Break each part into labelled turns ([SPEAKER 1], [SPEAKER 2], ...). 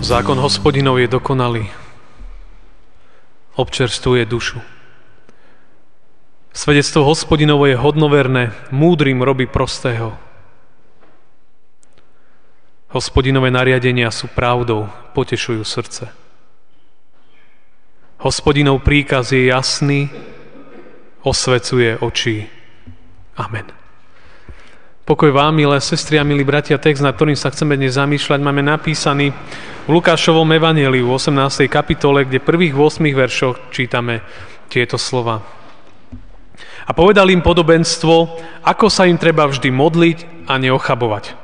[SPEAKER 1] Zákon hospodinov je dokonalý. Občerstvuje dušu. Svedectvo hospodinovo je hodnoverné, múdrym robí prostého. Hospodinové nariadenia sú pravdou, potešujú srdce. Hospodinov príkaz je jasný, osvecuje oči. Amen. Pokoj vám, milé sestry a milí bratia, text, nad ktorým sa chceme dnes zamýšľať, máme napísaný v Lukášovom evaneliu v 18. kapitole, kde prvých 8 veršoch čítame tieto slova. A povedal im podobenstvo, ako sa im treba vždy modliť a neochabovať.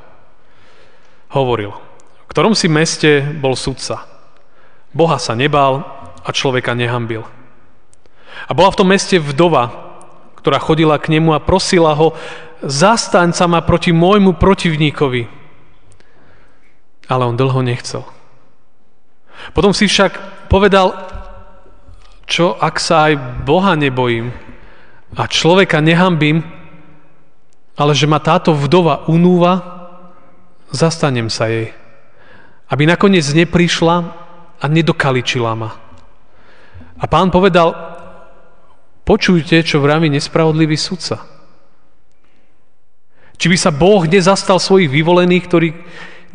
[SPEAKER 1] Hovoril, v ktorom si meste bol sudca. Boha sa nebal a človeka nehambil. A bola v tom meste vdova, ktorá chodila k nemu a prosila ho, zastaň sa ma proti môjmu protivníkovi. Ale on dlho nechcel. Potom si však povedal, čo ak sa aj Boha nebojím a človeka nehambím, ale že ma táto vdova unúva, zastanem sa jej, aby nakoniec neprišla a nedokaličila ma. A pán povedal, počujte, čo vraví nespravodlivý sudca. Či by sa Boh nezastal svojich vyvolených, ktorí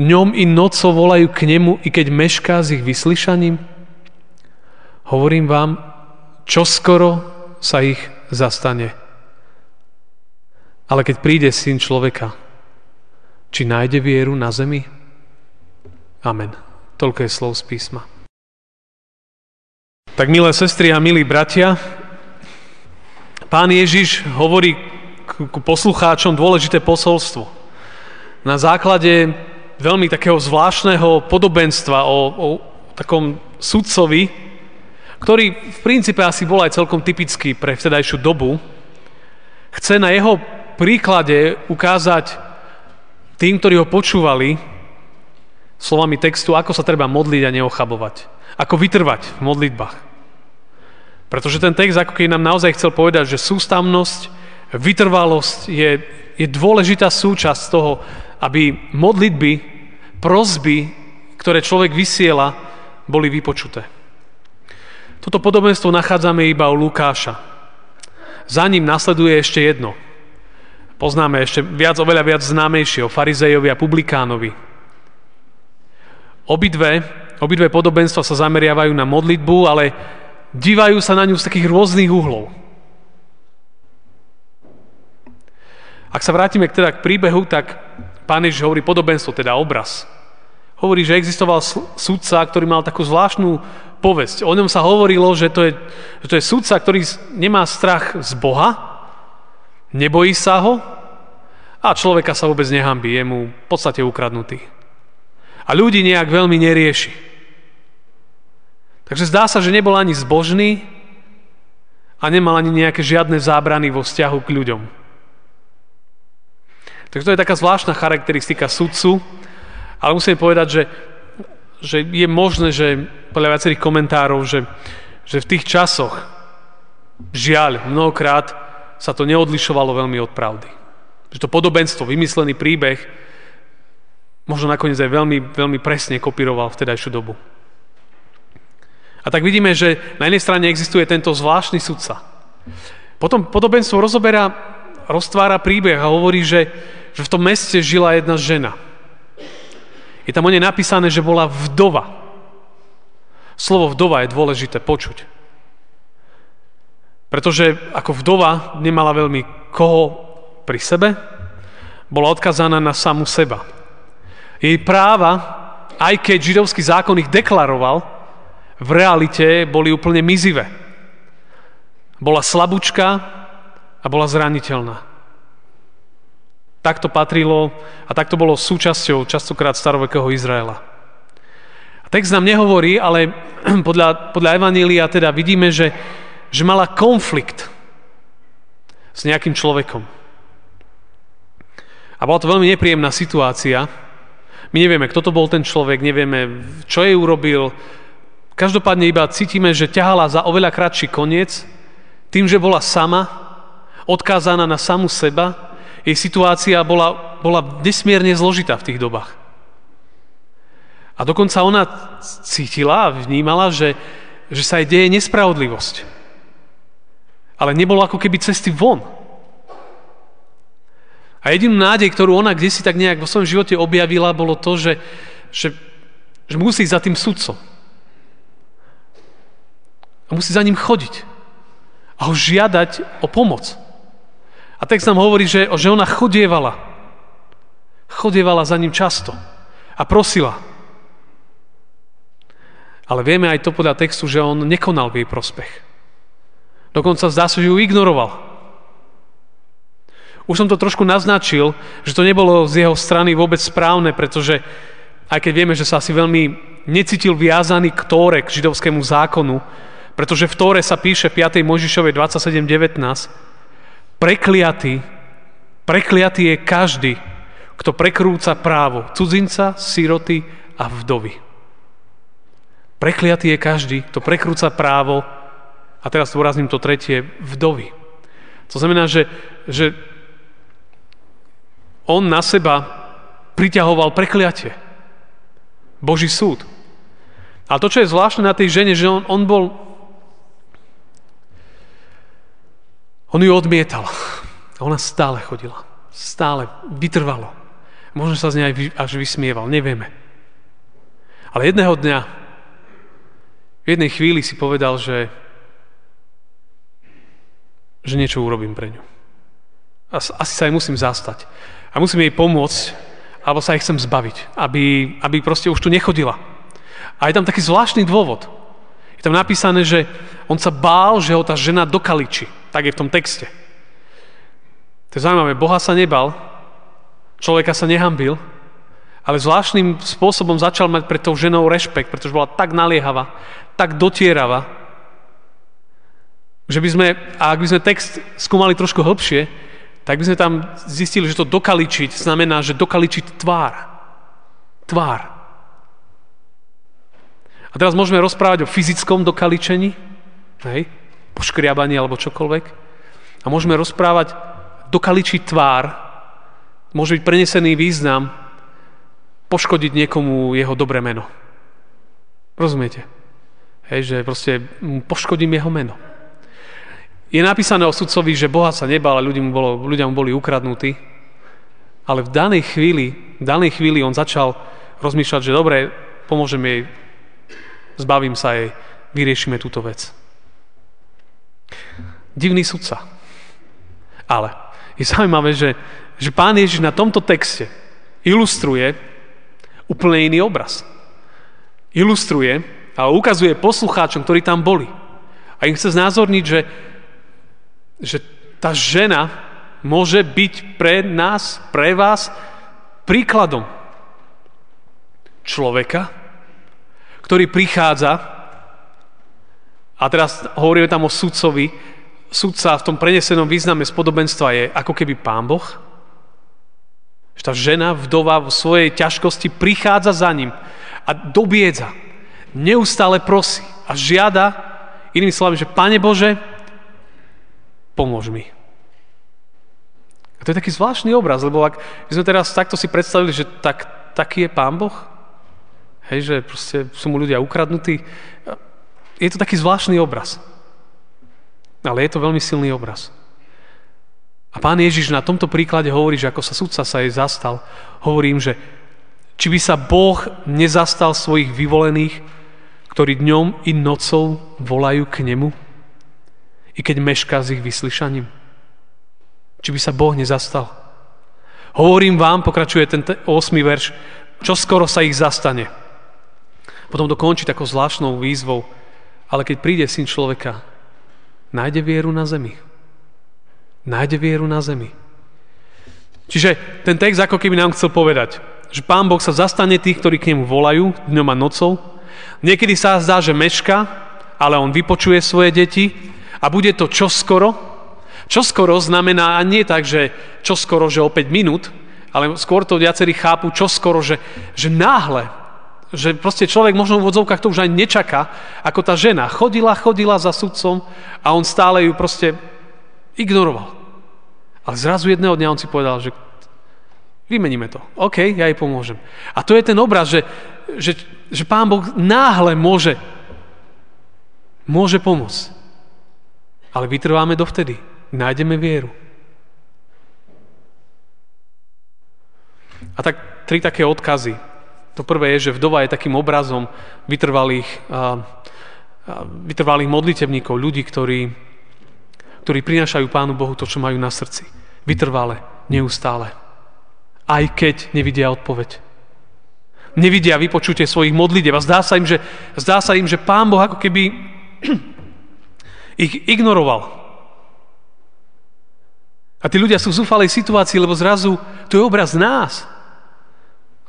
[SPEAKER 1] Dňom i nocou volajú k nemu, i keď mešká s ich vyslyšaním? Hovorím vám, čo skoro sa ich zastane. Ale keď príde syn človeka, či nájde vieru na zemi? Amen. Toľko je slov z písma. Tak milé sestry a milí bratia, pán Ježiš hovorí ku poslucháčom dôležité posolstvo. Na základe veľmi takého zvláštneho podobenstva o, o takom sudcovi, ktorý v princípe asi bol aj celkom typický pre vtedajšiu dobu, chce na jeho príklade ukázať tým, ktorí ho počúvali, slovami textu, ako sa treba modliť a neochabovať. Ako vytrvať v modlitbách. Pretože ten text ako keď nám naozaj chcel povedať, že sústavnosť, vytrvalosť je, je dôležitá súčasť toho, aby modlitby prozby, ktoré človek vysiela, boli vypočuté. Toto podobenstvo nachádzame iba u Lukáša. Za ním nasleduje ešte jedno. Poznáme ešte viac, oveľa viac známejšie o farizejovi a publikánovi. Obidve, obidve podobenstva sa zameriavajú na modlitbu, ale dívajú sa na ňu z takých rôznych uhlov. Ak sa vrátime teda k príbehu, tak Pán Ježiš hovorí podobenstvo, teda obraz. Hovorí, že existoval sudca, ktorý mal takú zvláštnu povesť. O ňom sa hovorilo, že to je, že to je sudca, ktorý nemá strach z Boha, nebojí sa ho a človeka sa vôbec nehambí, je mu v podstate ukradnutý. A ľudí nejak veľmi nerieši. Takže zdá sa, že nebol ani zbožný a nemal ani nejaké žiadne zábrany vo vzťahu k ľuďom. Takže to je taká zvláštna charakteristika sudcu, ale musím povedať, že, že je možné, že podľa viacerých komentárov, že, že v tých časoch, žiaľ, mnohokrát sa to neodlišovalo veľmi od pravdy. Že to podobenstvo, vymyslený príbeh, možno nakoniec aj veľmi, veľmi presne kopíroval vtedajšiu dobu. A tak vidíme, že na jednej strane existuje tento zvláštny sudca. Potom podobenstvo rozoberá, roztvára príbeh a hovorí, že, že v tom meste žila jedna žena. Je tam o nej napísané, že bola vdova. Slovo vdova je dôležité počuť. Pretože ako vdova nemala veľmi koho pri sebe, bola odkazaná na samu seba. Jej práva, aj keď židovský zákon ich deklaroval, v realite boli úplne mizivé. Bola slabúčka a bola zraniteľná. Tak to patrilo a tak to bolo súčasťou častokrát starovekého Izraela. A Text nám nehovorí, ale podľa, podľa Evanília teda vidíme, že, že mala konflikt s nejakým človekom. A bola to veľmi nepríjemná situácia. My nevieme, kto to bol ten človek, nevieme, čo jej urobil. Každopádne iba cítime, že ťahala za oveľa kratší koniec, tým, že bola sama, odkázaná na samu seba, jej situácia bola, bola nesmierne zložitá v tých dobách. A dokonca ona cítila a vnímala, že, že sa jej deje nespravodlivosť. Ale nebolo ako keby cesty von. A jedinú nádej, ktorú ona kde si tak nejak vo svojom živote objavila, bolo to, že, že, že musí za tým sudcom. A musí za ním chodiť. A ho žiadať o pomoc. A text nám hovorí, že, že ona chodievala. Chodievala za ním často. A prosila. Ale vieme aj to podľa textu, že on nekonal v jej prospech. Dokonca zdá sa, že ju ignoroval. Už som to trošku naznačil, že to nebolo z jeho strany vôbec správne, pretože aj keď vieme, že sa asi veľmi necítil viazaný k Tóre, k židovskému zákonu, pretože v Tóre sa píše 5. Možišovej 27.19 prekliatý, prekliatý je každý, kto prekrúca právo cudzinca, siroty a vdovy. Prekliatý je každý, kto prekrúca právo, a teraz zdôrazním to tretie, vdovy. To znamená, že, že on na seba priťahoval prekliatie. Boží súd. A to, čo je zvláštne na tej žene, že on, on bol... On ju odmietal. Ona stále chodila. Stále vytrvalo. Možno sa z nej až vysmieval, nevieme. Ale jedného dňa v jednej chvíli si povedal, že, že niečo urobím pre ňu. Asi sa jej musím zastať. A musím jej pomôcť, alebo sa jej chcem zbaviť, aby, aby proste už tu nechodila. A je tam taký zvláštny dôvod. Je tam napísané, že on sa bál, že ho tá žena dokaliči. Tak je v tom texte. To je zaujímavé. Boha sa nebal, človeka sa nehambil, ale zvláštnym spôsobom začal mať pred tou ženou rešpekt, pretože bola tak naliehavá, tak dotierava, že by sme, a ak by sme text skúmali trošku hlbšie, tak by sme tam zistili, že to dokaličiť znamená, že dokaličiť tvár. Tvár. A teraz môžeme rozprávať o fyzickom dokaličení, hej, poškriabaní alebo čokoľvek. A môžeme rozprávať dokaličiť tvár, môže byť prenesený význam poškodiť niekomu jeho dobré meno. Rozumiete? Hej, že proste poškodím jeho meno. Je napísané o sudcovi, že Boha sa nebal a ľudia mu, bolo, ľudia mu boli ukradnutí. Ale v danej chvíli, v danej chvíli on začal rozmýšľať, že dobre, pomôžem jej, zbavím sa jej, vyriešime túto vec. Divný sudca. Ale je zaujímavé, že, že pán Ježiš na tomto texte ilustruje úplne iný obraz. Ilustruje a ukazuje poslucháčom, ktorí tam boli. A im chce znázorniť, že, že tá žena môže byť pre nás, pre vás príkladom človeka, ktorý prichádza a teraz hovoríme tam o sudcovi, sudca v tom prenesenom význame spodobenstva je ako keby pán Boh, že tá žena, vdova vo svojej ťažkosti prichádza za ním a dobiedza. Neustále prosí a žiada, inými slovami, že Pane Bože, pomôž mi. A to je taký zvláštny obraz, lebo ak by sme teraz takto si predstavili, že tak, taký je Pán Boh, hej, že proste sú mu ľudia ukradnutí, je to taký zvláštny obraz. Ale je to veľmi silný obraz. A pán Ježiš na tomto príklade hovorí, že ako sa sudca sa jej zastal, hovorím, že či by sa Boh nezastal svojich vyvolených, ktorí dňom i nocou volajú k nemu, i keď mešká s ich vyslyšaním. Či by sa Boh nezastal. Hovorím vám, pokračuje ten 8. verš, čo skoro sa ich zastane. Potom to končí takou zvláštnou výzvou, ale keď príde syn človeka, nájde vieru na zemi nájde vieru na zemi. Čiže ten text ako keby nám chcel povedať, že Pán Boh sa zastane tých, ktorí k nemu volajú dňom a nocou Niekedy sa zdá, že meška, ale on vypočuje svoje deti a bude to čoskoro. Čoskoro znamená nie tak, že čoskoro, že o 5 minút, ale skôr to viacerí chápu čoskoro, že, že náhle, že proste človek možno v odzovkách to už aj nečaká, ako tá žena chodila, chodila za sudcom a on stále ju proste ignoroval. Ale zrazu jedného dňa on si povedal, že vymeníme to. OK, ja jej pomôžem. A to je ten obraz, že, že, že Pán Boh náhle môže môže pomôcť. Ale vytrváme dovtedy. Nájdeme vieru. A tak tri také odkazy. To prvé je, že vdova je takým obrazom vytrvalých, vytrvalých modlitevníkov, ľudí, ktorí, ktorí prinášajú Pánu Bohu to, čo majú na srdci. Vytrvale, neustále. Aj keď nevidia odpoveď. Nevidia vypočutie svojich modlitev a zdá sa im, že, zdá sa im, že Pán Boh ako keby ich ignoroval. A tí ľudia sú v zúfalej situácii, lebo zrazu to je obraz nás.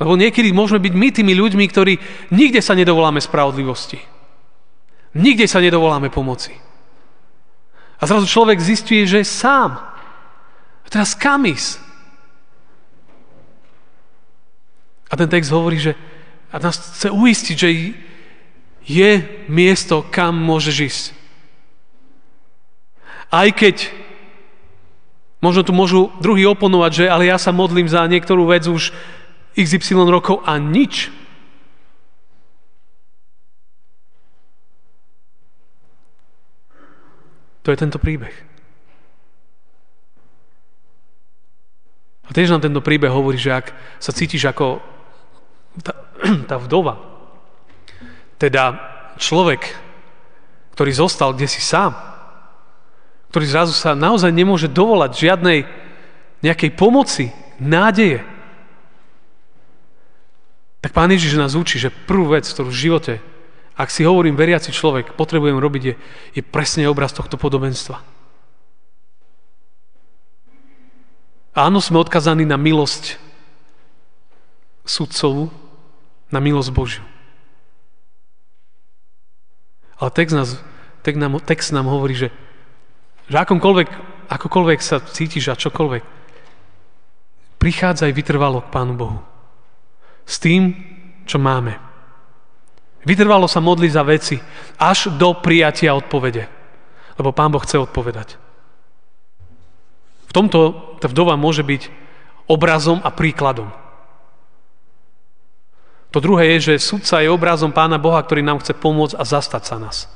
[SPEAKER 1] Lebo niekedy môžeme byť my tými ľuďmi, ktorí nikde sa nedovoláme spravodlivosti. Nikde sa nedovoláme pomoci. A zrazu človek zistuje, že je sám. A teraz kam ísť? A ten text hovorí, že a nás chce uistiť, že je miesto, kam môžeš ísť. Aj keď možno tu môžu druhý oponovať, že ale ja sa modlím za niektorú vec už XY rokov a nič. To je tento príbeh. A tiež nám tento príbeh hovorí, že ak sa cítiš ako tá, tá vdova, teda človek, ktorý zostal kde si sám, ktorý zrazu sa naozaj nemôže dovolať žiadnej nejakej pomoci, nádeje, tak Pán Ježiš nás učí, že prvú vec, ktorú v živote, ak si hovorím veriaci človek, potrebujem robiť, je, je presne obraz tohto podobenstva. Áno, sme odkazaní na milosť sudcovú, na milosť Božiu. Ale text, nás, text, nám, text nám hovorí, že, že akomkoľvek, akokoľvek sa cítiš a čokoľvek, prichádzaj vytrvalo k Pánu Bohu. S tým, čo máme. Vytrvalo sa modli za veci až do prijatia odpovede. Lebo Pán Boh chce odpovedať. V tomto tá vdova môže byť obrazom a príkladom. To druhé je, že sudca je obrazom Pána Boha, ktorý nám chce pomôcť a zastať sa nás.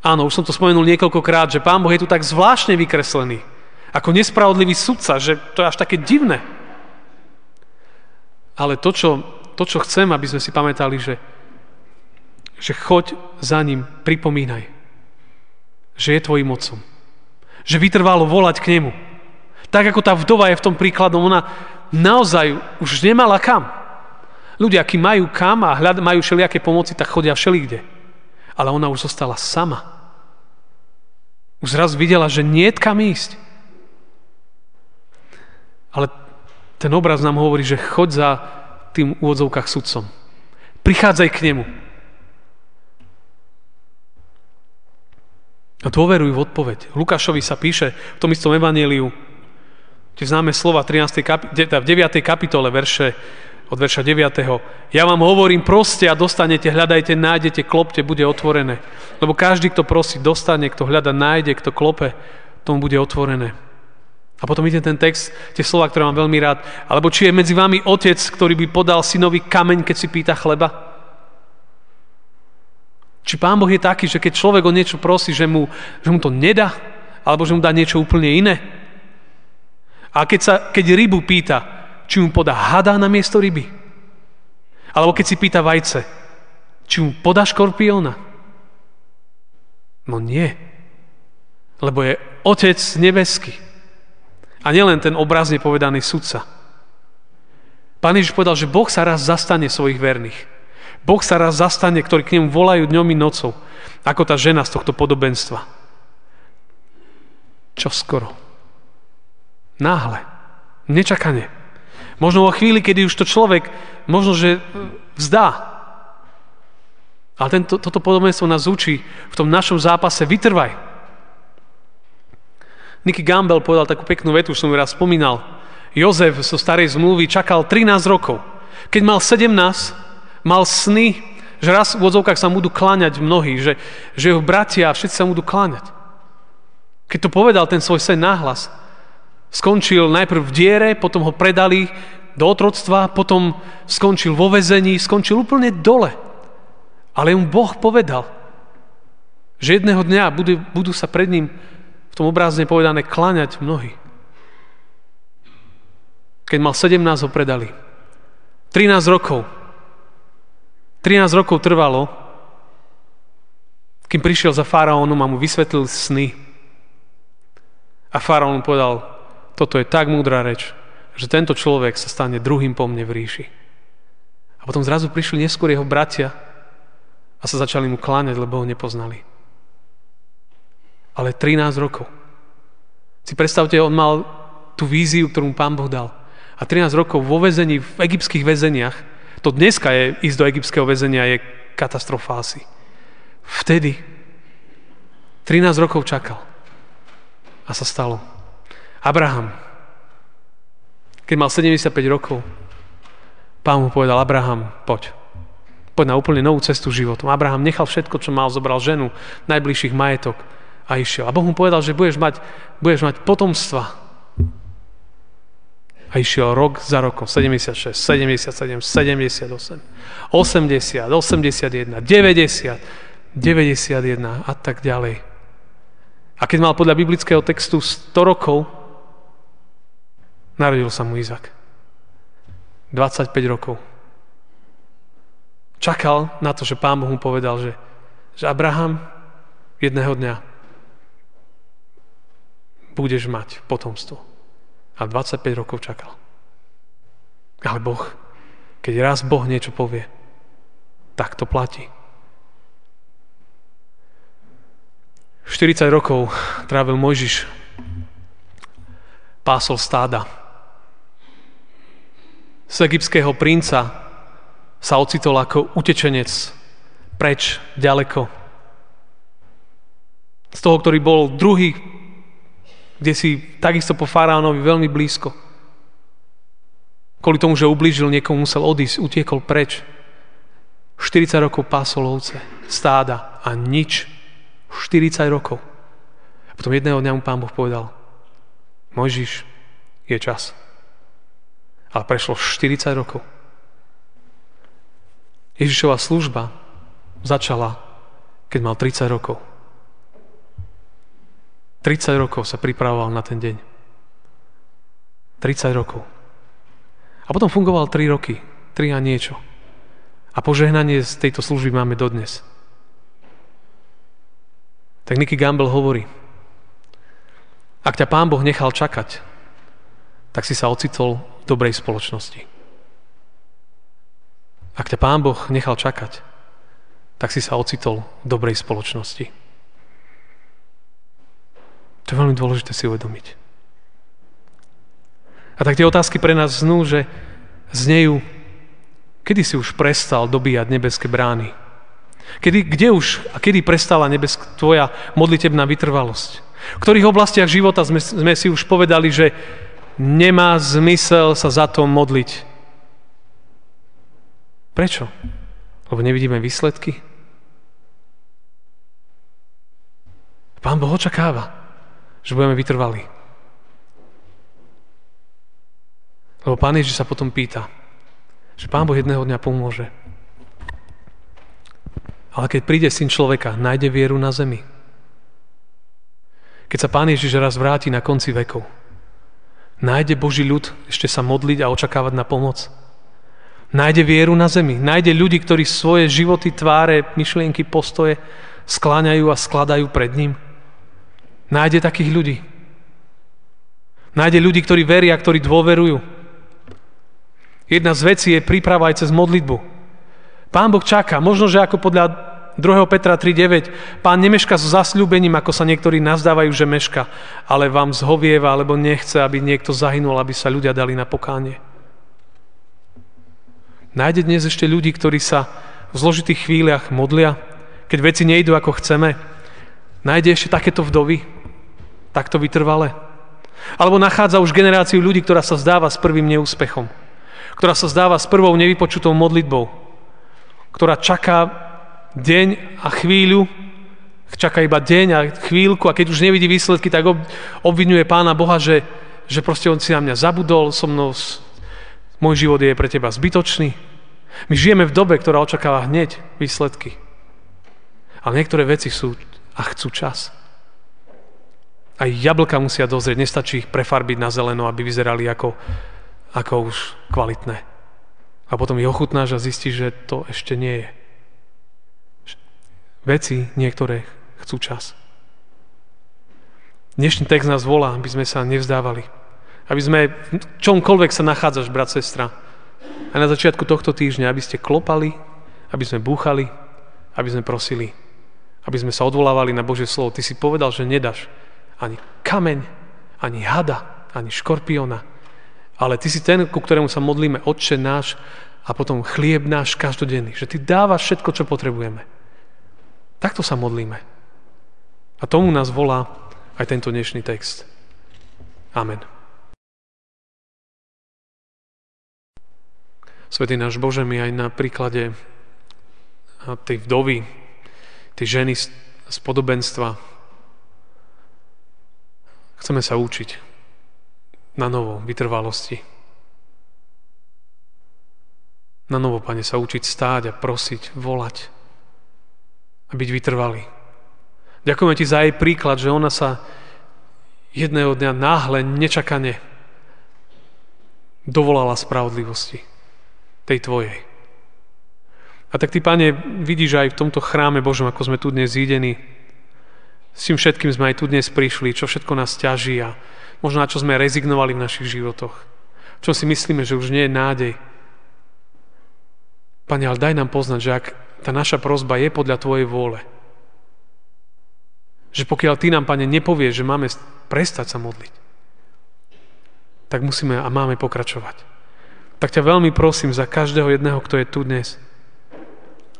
[SPEAKER 1] Áno, už som to spomenul niekoľkokrát, že Pán Boh je tu tak zvláštne vykreslený. Ako nespravodlivý sudca, že to je až také divné. Ale to, čo, to, čo chcem, aby sme si pamätali, že, že choď za ním, pripomínaj, že je tvojim mocom. Že vytrvalo volať k nemu. Tak ako tá vdova je v tom príkladom, ona naozaj už nemala kam. Ľudia, akí majú kam a hľad, majú všelijaké pomoci, tak chodia všelikde. Ale ona už zostala sama. Už zrazu videla, že nie je kam ísť. Ale ten obraz nám hovorí, že choď za tým úvodzovkách sudcom. Prichádzaj k nemu. A dôveruj v odpoveď. Lukášovi sa píše v tom istom evaníliu, tie známe slova 13. Kapi- v 9. kapitole, verše od verša 9. Ja vám hovorím, proste a dostanete, hľadajte, nájdete, klopte, bude otvorené. Lebo každý, kto prosí, dostane, kto hľada, nájde, kto klope, tomu bude otvorené. A potom ide ten text, tie slova, ktoré mám veľmi rád. Alebo či je medzi vami otec, ktorý by podal synovi kameň, keď si pýta chleba? Či Pán Boh je taký, že keď človek o niečo prosí, že mu, že mu to nedá? Alebo že mu dá niečo úplne iné? A keď, sa, keď rybu pýta, či mu podá hada na miesto ryby. Alebo keď si pýta vajce, či mu podá škorpióna. No nie. Lebo je Otec nebeský. A nielen ten obrazne povedaný sudca. Pán Ježiš povedal, že Boh sa raz zastane svojich verných. Boh sa raz zastane, ktorí k nemu volajú dňom i nocou, ako tá žena z tohto podobenstva. Čo skoro? Náhle. Nečakane. Možno vo chvíli, kedy už to človek možno, že vzdá. Ale tento, toto podobenstvo nás učí v tom našom zápase vytrvaj. Nicky Gamble povedal takú peknú vetu, už som ju raz spomínal. Jozef zo starej zmluvy čakal 13 rokov. Keď mal 17, mal sny, že raz v odzovkách sa budú kláňať mnohí, že, že jeho bratia a všetci sa budú kláňať. Keď to povedal ten svoj sen náhlas, skončil najprv v diere, potom ho predali do otroctva, potom skončil vo vezení, skončil úplne dole. Ale mu Boh povedal, že jedného dňa budú, budú sa pred ním v tom obrázne povedané kláňať mnohí. Keď mal 17, ho predali. 13 rokov. 13 rokov trvalo, kým prišiel za faraónom a mu vysvetlil sny. A faraón povedal, toto je tak múdra reč, že tento človek sa stane druhým po mne v ríši. A potom zrazu prišli neskôr jeho bratia a sa začali mu kláňať, lebo ho nepoznali. Ale 13 rokov. Si predstavte, on mal tú víziu, ktorú mu pán Boh dal. A 13 rokov vo vezení, v egyptských väzeniach, to dneska je ísť do egyptského väzenia, je katastrofa asi. Vtedy 13 rokov čakal. A sa stalo. Abraham, keď mal 75 rokov, pán mu povedal, Abraham, poď. Poď na úplne novú cestu životom. Abraham nechal všetko, čo mal, zobral ženu, najbližších majetok a išiel. A Boh mu povedal, že budeš mať, budeš mať potomstva. A išiel rok za rokom, 76, 77, 78, 80, 81, 90, 90, 91 a tak ďalej. A keď mal podľa biblického textu 100 rokov, Narodil sa mu Izak. 25 rokov. Čakal na to, že pán Boh mu povedal, že, že Abraham jedného dňa budeš mať potomstvo. A 25 rokov čakal. Ale Boh, keď raz Boh niečo povie, tak to platí. 40 rokov trávil Mojžiš, pásol stáda z egyptského princa sa ocitol ako utečenec preč, ďaleko. Z toho, ktorý bol druhý, kde si takisto po faraónovi veľmi blízko. Kvôli tomu, že ublížil, niekomu musel odísť, utiekol preč. 40 rokov pásol ovce, stáda a nič. 40 rokov. A potom jedného dňa mu pán Boh povedal, Mojžiš, je čas. Ale prešlo 40 rokov. Ježišova služba začala, keď mal 30 rokov. 30 rokov sa pripravoval na ten deň. 30 rokov. A potom fungoval 3 roky. 3 a niečo. A požehnanie z tejto služby máme dodnes. Tak Nicky Gamble hovorí, ak ťa Pán Boh nechal čakať, tak si sa ocitol dobrej spoločnosti. Ak ťa Pán Boh nechal čakať, tak si sa ocitol v dobrej spoločnosti. To je veľmi dôležité si uvedomiť. A tak tie otázky pre nás znú, že znejú, kedy si už prestal dobíjať nebeské brány? Kedy, kde už a kedy prestala nebesk, tvoja modlitebná vytrvalosť? V ktorých oblastiach života sme, sme si už povedali, že nemá zmysel sa za to modliť. Prečo? Lebo nevidíme výsledky? Pán Boh očakáva, že budeme vytrvali. Lebo Pán Ježiš sa potom pýta, že Pán Boh jedného dňa pomôže. Ale keď príde syn človeka, nájde vieru na zemi. Keď sa Pán Ježiš raz vráti na konci vekov, Nájde Boží ľud ešte sa modliť a očakávať na pomoc. Nájde vieru na zemi. Nájde ľudí, ktorí svoje životy, tváre, myšlienky, postoje skláňajú a skladajú pred ním. Nájde takých ľudí. Nájde ľudí, ktorí veria, ktorí dôverujú. Jedna z vecí je príprava aj cez modlitbu. Pán Boh čaká, možno, že ako podľa 2. Petra 3.9. Pán nemeška s zasľúbením, ako sa niektorí nazdávajú, že meška, ale vám zhovieva, alebo nechce, aby niekto zahynul, aby sa ľudia dali na pokánie. Nájde dnes ešte ľudí, ktorí sa v zložitých chvíľach modlia, keď veci nejdu ako chceme, nájde ešte takéto vdovy, takto vytrvale. Alebo nachádza už generáciu ľudí, ktorá sa zdáva s prvým neúspechom, ktorá sa zdáva s prvou nevypočutou modlitbou, ktorá čaká deň a chvíľu, čaká iba deň a chvíľku a keď už nevidí výsledky, tak obvinuje Pána Boha, že, že proste on si na mňa zabudol, so mnou, môj život je pre teba zbytočný. My žijeme v dobe, ktorá očakáva hneď výsledky. Ale niektoré veci sú a chcú čas. Aj jablka musia dozrieť, nestačí ich prefarbiť na zeleno, aby vyzerali ako, ako už kvalitné. A potom ich ochutnáš a zistíš, že to ešte nie je. Veci niektoré chcú čas. Dnešný text nás volá, aby sme sa nevzdávali. Aby sme, čomkoľvek sa nachádzaš, brat, sestra. A na začiatku tohto týždňa, aby ste klopali, aby sme búchali, aby sme prosili aby sme sa odvolávali na Božie slovo. Ty si povedal, že nedáš ani kameň, ani hada, ani škorpiona, ale ty si ten, ku ktorému sa modlíme, Otče náš a potom chlieb náš každodenný. Že ty dávaš všetko, čo potrebujeme. Takto sa modlíme. A tomu nás volá aj tento dnešný text. Amen. Svetý náš Bože, my aj na príklade tej vdovy, tie ženy z podobenstva. Chceme sa učiť na novo vytrvalosti. Na novo, Pane, sa učiť stáť a prosiť, volať a byť vytrvalý. Ďakujeme Ti za jej príklad, že ona sa jedného dňa náhle, nečakane dovolala spravodlivosti, tej Tvojej. A tak Ty, Pane, vidíš aj v tomto chráme Božom, ako sme tu dnes zídení. S tým všetkým sme aj tu dnes prišli, čo všetko nás ťaží a možno na čo sme rezignovali v našich životoch. V čom si myslíme, že už nie je nádej. Pane, ale daj nám poznať, že ak tá naša prozba je podľa Tvojej vôle, že pokiaľ Ty nám, Pane, nepovieš, že máme prestať sa modliť, tak musíme a máme pokračovať. Tak ťa veľmi prosím za každého jedného, kto je tu dnes,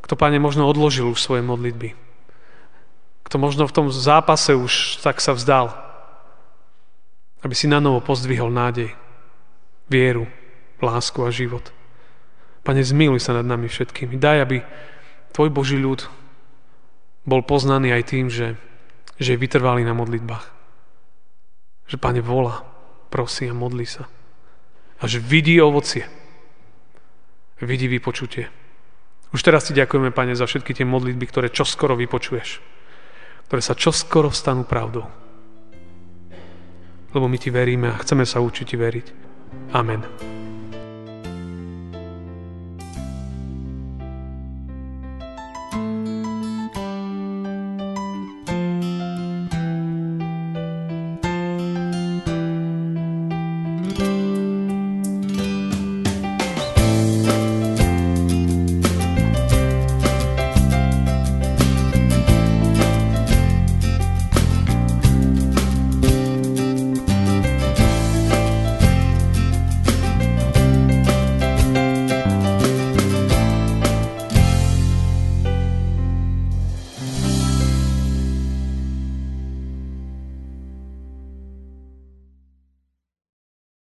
[SPEAKER 1] kto, Pane, možno odložil už svoje modlitby. Kto možno v tom zápase už tak sa vzdal. Aby si na novo pozdvihol nádej, vieru, lásku a život. Pane, zmiluj sa nad nami všetkými. Daj, aby Tvoj Boží ľud bol poznaný aj tým, že, že je vytrvalý na modlitbách. Že, Pane, volá, prosí a modlí sa. A že vidí ovocie. Vidí vypočutie. Už teraz ti ďakujeme, Pane, za všetky tie modlitby, ktoré čoskoro vypočuješ. Ktoré sa čoskoro stanú pravdou. Lebo my ti veríme a chceme sa učiť veriť. Amen.